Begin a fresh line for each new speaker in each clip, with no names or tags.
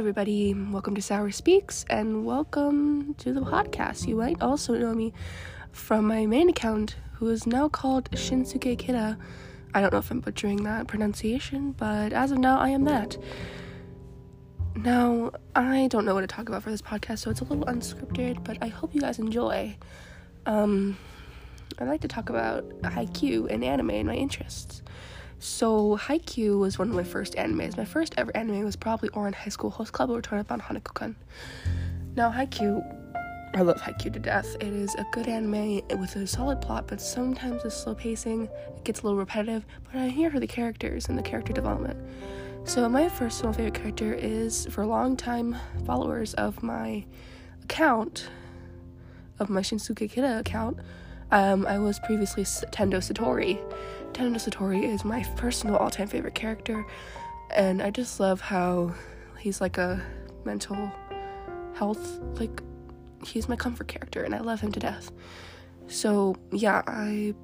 everybody. Welcome to Sour Speaks and welcome to the podcast. You might also know me from my main account, who is now called Shinsuke Kita. I don't know if I'm butchering that pronunciation, but as of now, I am that. Now, I don't know what to talk about for this podcast, so it's a little unscripted, but I hope you guys enjoy. Um, I'd like to talk about Haikyuu and anime and my interests. So, Haikyuu was one of my first animes. My first ever anime was probably Ouran High School Host Club or Turn Up on Hanako-kun. Now, Haikyuu, I love Haikyuu to death. It is a good anime with a solid plot, but sometimes the slow pacing it gets a little repetitive. But I'm here for the characters and the character development. So, my first favorite character is for long time followers of my account, of my Shinsuke Kita account. Um, I was previously Tendo Satori. Tendo Satori is my personal all time favorite character, and I just love how he's like a mental health, like, he's my comfort character, and I love him to death. So, yeah, I.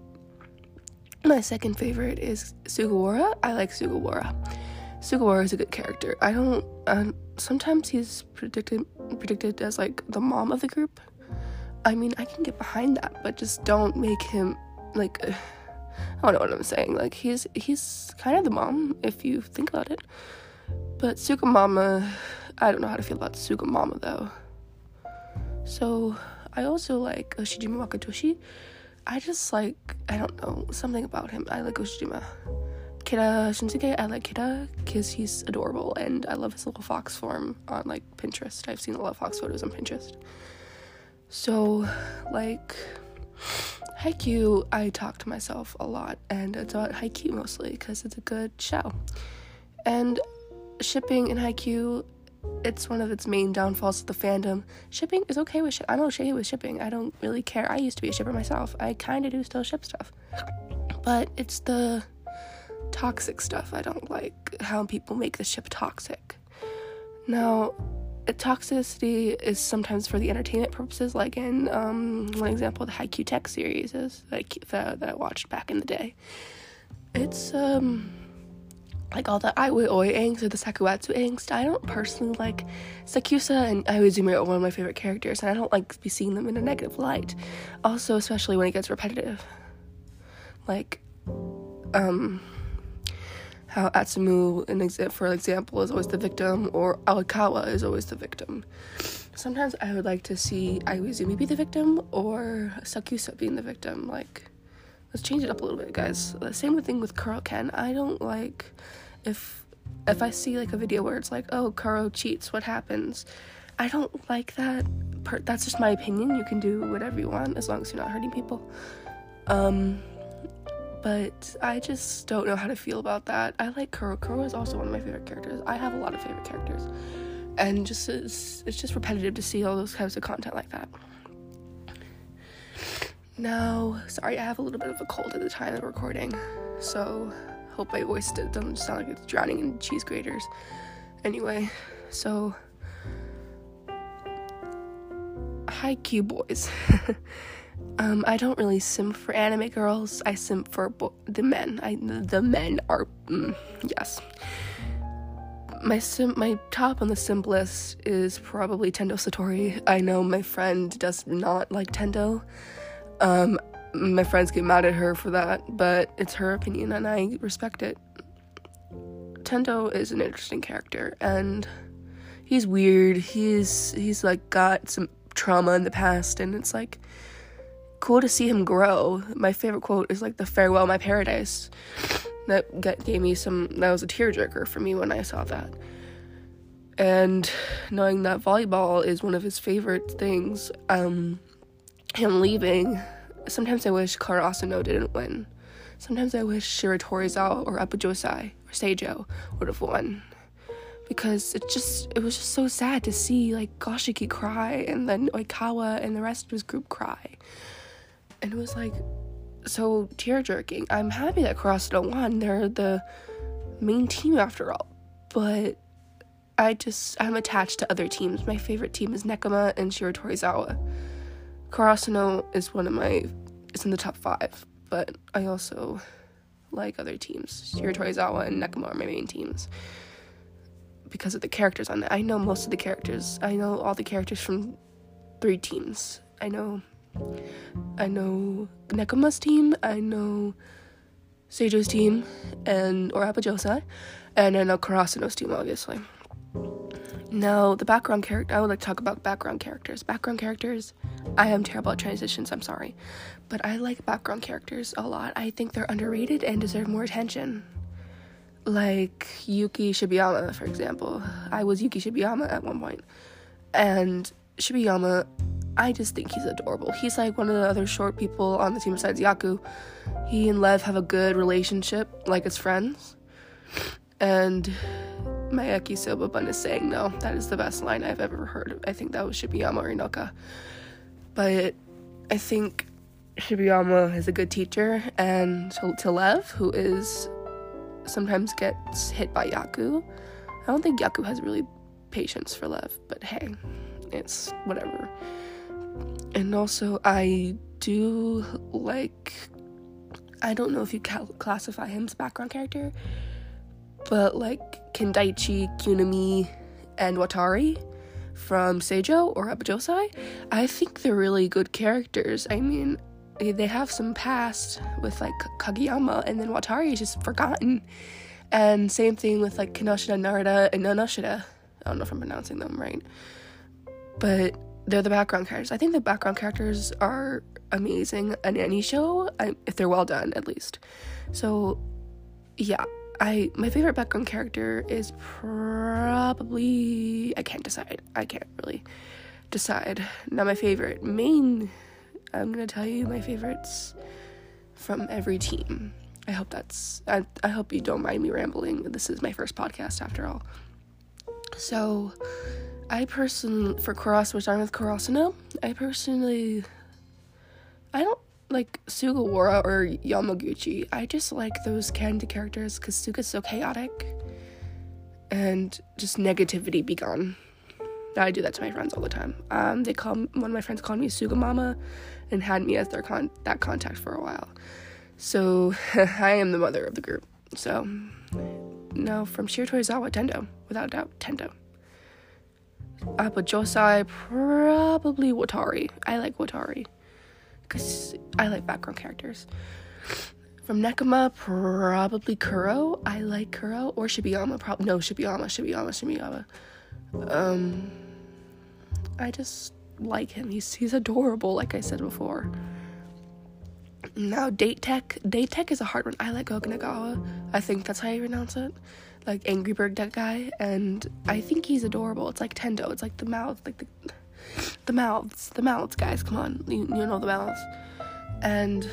My second favorite is Sugawara. I like Sugawara. Sugawara is a good character. I don't. Um, sometimes he's predicted predicted as like the mom of the group. I mean, I can get behind that, but just don't make him like. Uh, I don't know what I'm saying. Like he's he's kind of the mom if you think about it. But Sugamama, I don't know how to feel about Sugamama though. So I also like Ushijima Wakatoshi. I just like I don't know something about him. I like Ushijima. Kita Shinsuke, I like Kita because he's adorable and I love his little fox form on like Pinterest. I've seen a lot of fox photos on Pinterest. So, like, Haikyuu, I talk to myself a lot, and it's about Haikyuu mostly because it's a good show. And shipping in Haikyuu, it's one of its main downfalls of the fandom. Shipping is okay with ship. I'm okay with shipping. I don't really care. I used to be a shipper myself. I kind of do still ship stuff, but it's the toxic stuff I don't like. How people make the ship toxic. Now, toxicity is sometimes for the entertainment purposes, like in um, one example, the Haikyuu Tech series is like that, that I watched back in the day. It's um like all the Aioi Oi angst or the Sakuatsu angst. I don't personally like Sakusa and Iwaizumi are one of my favorite characters, and I don't like be seeing them in a negative light. Also, especially when it gets repetitive. Like, um, how Atsumu, for example, is always the victim, or Oikawa is always the victim. Sometimes I would like to see Iwaizumi be the victim, or Sakusa being the victim. Like, let's change it up a little bit, guys. The same thing with Kuro Ken. I don't like if if I see like a video where it's like, oh, Kuro cheats, what happens? I don't like that. Per- that's just my opinion. You can do whatever you want as long as you're not hurting people. Um, but I just don't know how to feel about that. I like Kuro. Kuro is also one of my favorite characters. I have a lot of favorite characters, and just it's, it's just repetitive to see all those types of content like that. Now, sorry, I have a little bit of a cold at the time of the recording, so hope my voice doesn't sound like it's drowning in cheese graters. Anyway, so Haikyuu boys. Um, I don't really simp for anime girls. I simp for bo- the men. I the men are mm, yes. My sim my top on the simp list is probably Tendo Satori. I know my friend does not like Tendo. Um, my friends get mad at her for that, but it's her opinion and I respect it. Tendo is an interesting character and he's weird. He's he's like got some trauma in the past and it's like cool to see him grow. My favorite quote is like the farewell my paradise. That gave me some that was a tearjerker for me when I saw that. And knowing that volleyball is one of his favorite things, um, him leaving, sometimes I wish Karasuno didn't win. Sometimes I wish Shiratorizawa or Aoba Johsai or Seijo would have won. Because it just it was just so sad to see like Goshiki cry and then Oikawa and the rest of his group cry and it was like so tear jerking. I'm happy that Karasuno won. They're the main team after all. But I just I'm attached to other teams. My favorite team is Nekoma and Shiratorizawa. Karasuno is one of my is in the top five, but I also like other teams. Shiratorizawa and Nekoma are my main teams. because of the characters on it. I know most of the characters. I know all the characters from three teams. I know I know Nekoma's team, I know Seijo's team, and or Aoba Johsai, and I know Karasuno's team, obviously. Now, the background character, I would like to talk about background characters. Background characters, I am terrible at transitions, I'm sorry. But I like background characters a lot. I think they're underrated and deserve more attention. Like Yuki Shibayama, for example. I was Yuki Shibayama at one point. And Shibayama, I just think he's adorable. He's like one of the other short people on the team besides Yaku. He and Lev have a good relationship, like as friends. And my Yakisoba bun is saying no. That is the best line I've ever heard. I think that was Shibayama Rinoka. But I think Shibayama is a good teacher, and to, to Lev, who is sometimes gets hit by Yaku. I don't think Yaku has really patience for Lev, but hey, it's whatever. And also, I do like. I don't know if you cal- classify him as background character, but like Kindaichi, Kunimi, and Watari from Seijo or Aoba Johsai, I think they're really good characters. I mean, they have some past with like Kageyama, and then Watari is just forgotten. And same thing with like Kinoshita, Narita, and Ennoshita. I don't know if I'm pronouncing them right, but they're the background characters. I think the background characters are amazing in any show, if they're well done at least. So, yeah, I my favorite background character is probably I can't decide. I can't really decide. Now my favorite main I'm gonna tell you my favorites from every team. I hope that's I, I hope you don't mind me rambling. This is my first podcast after all. So I personally for Kuros we're starting with Karasuno. I personally I don't like Sugawara or Yamaguchi. I just like those candy characters because Suga's so chaotic and just negativity be gone. I do that to my friends all the time. Um, they call one of my friends called me Suga Mama, and had me as their con- that contact for a while. So I am the mother of the group. So no, from Shiratorizawa, Tendo, without doubt, Tendo. Uh, but Josai, probably Watari. I like Watari because I like background characters. From Nekoma, probably Kuro. I like Kuro or Shibayama. Prob- no, Shibayama, Shibayama, Shibayama. Um, I just like him. He's he's adorable, like I said before. Now, date tech. Date tech is a hard one. I like Okinagawa. I think that's how you pronounce it. Like Angry Bird that guy, and I think he's adorable. It's like Tendo. It's like the mouth, like the the mouths, the mouths, guys. Come on, you, you know the mouths. And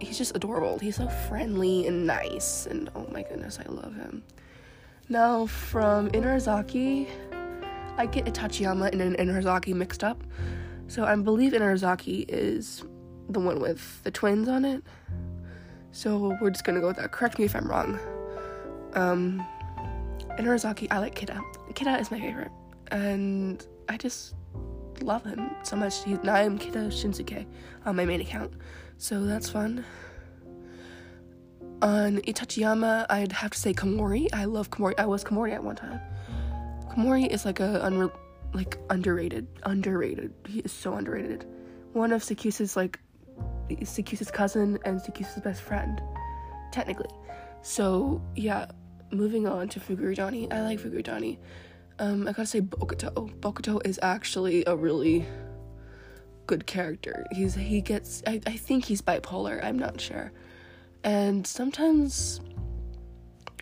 he's just adorable. He's so friendly and nice, and oh my goodness, I love him. Now, from Inarizaki, I get Itachiyama and Inarizaki mixed up. So I believe Inarizaki is the one with the twins on it. So we're just gonna go with that. Correct me if I'm wrong. Um, Inarizaki, I like Kita. Kita is my favorite, and I just love him so much. He, now I'm Kita Shinsuke on my main account, so that's fun. On Itachiyama, I'd have to say Komori. I love Komori. I was Komori at one time. Komori is like a unre- like underrated, underrated. He is so underrated. One of Sakusa's like Sakusa's cousin and Sakusa's best friend, technically. So yeah, moving on to Fukurodani. I like Fukurodani. Um, I gotta say Bokuto. Bokuto is actually a really good character. He's he gets I, I think he's bipolar, I'm not sure. And sometimes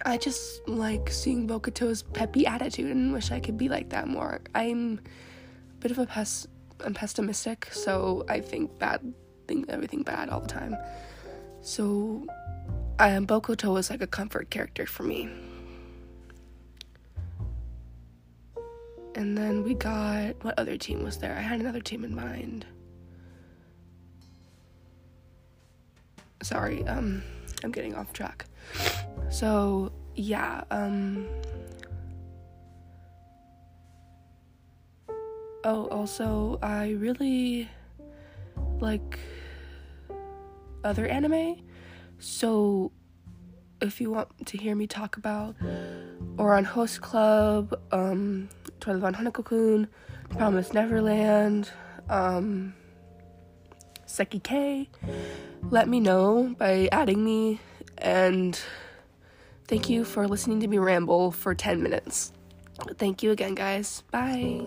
I just like seeing Bokuto's peppy attitude and wish I could be like that more. I'm a bit of a pes I'm pessimistic, so I think bad think everything bad all the time. So um, Bokuto was like a comfort character for me. And then we got what other team was there? I had another team in mind. Sorry, um I'm getting off track. So, yeah, um Oh, also, I really like other anime. So, if you want to hear me talk about Ouran Host Club, um, Toilet-bound Hanako-kun, Promise Neverland, um, Saiki K. Let me know by adding me, and thank you for listening to me ramble for 10 minutes. Thank you again, guys. Bye.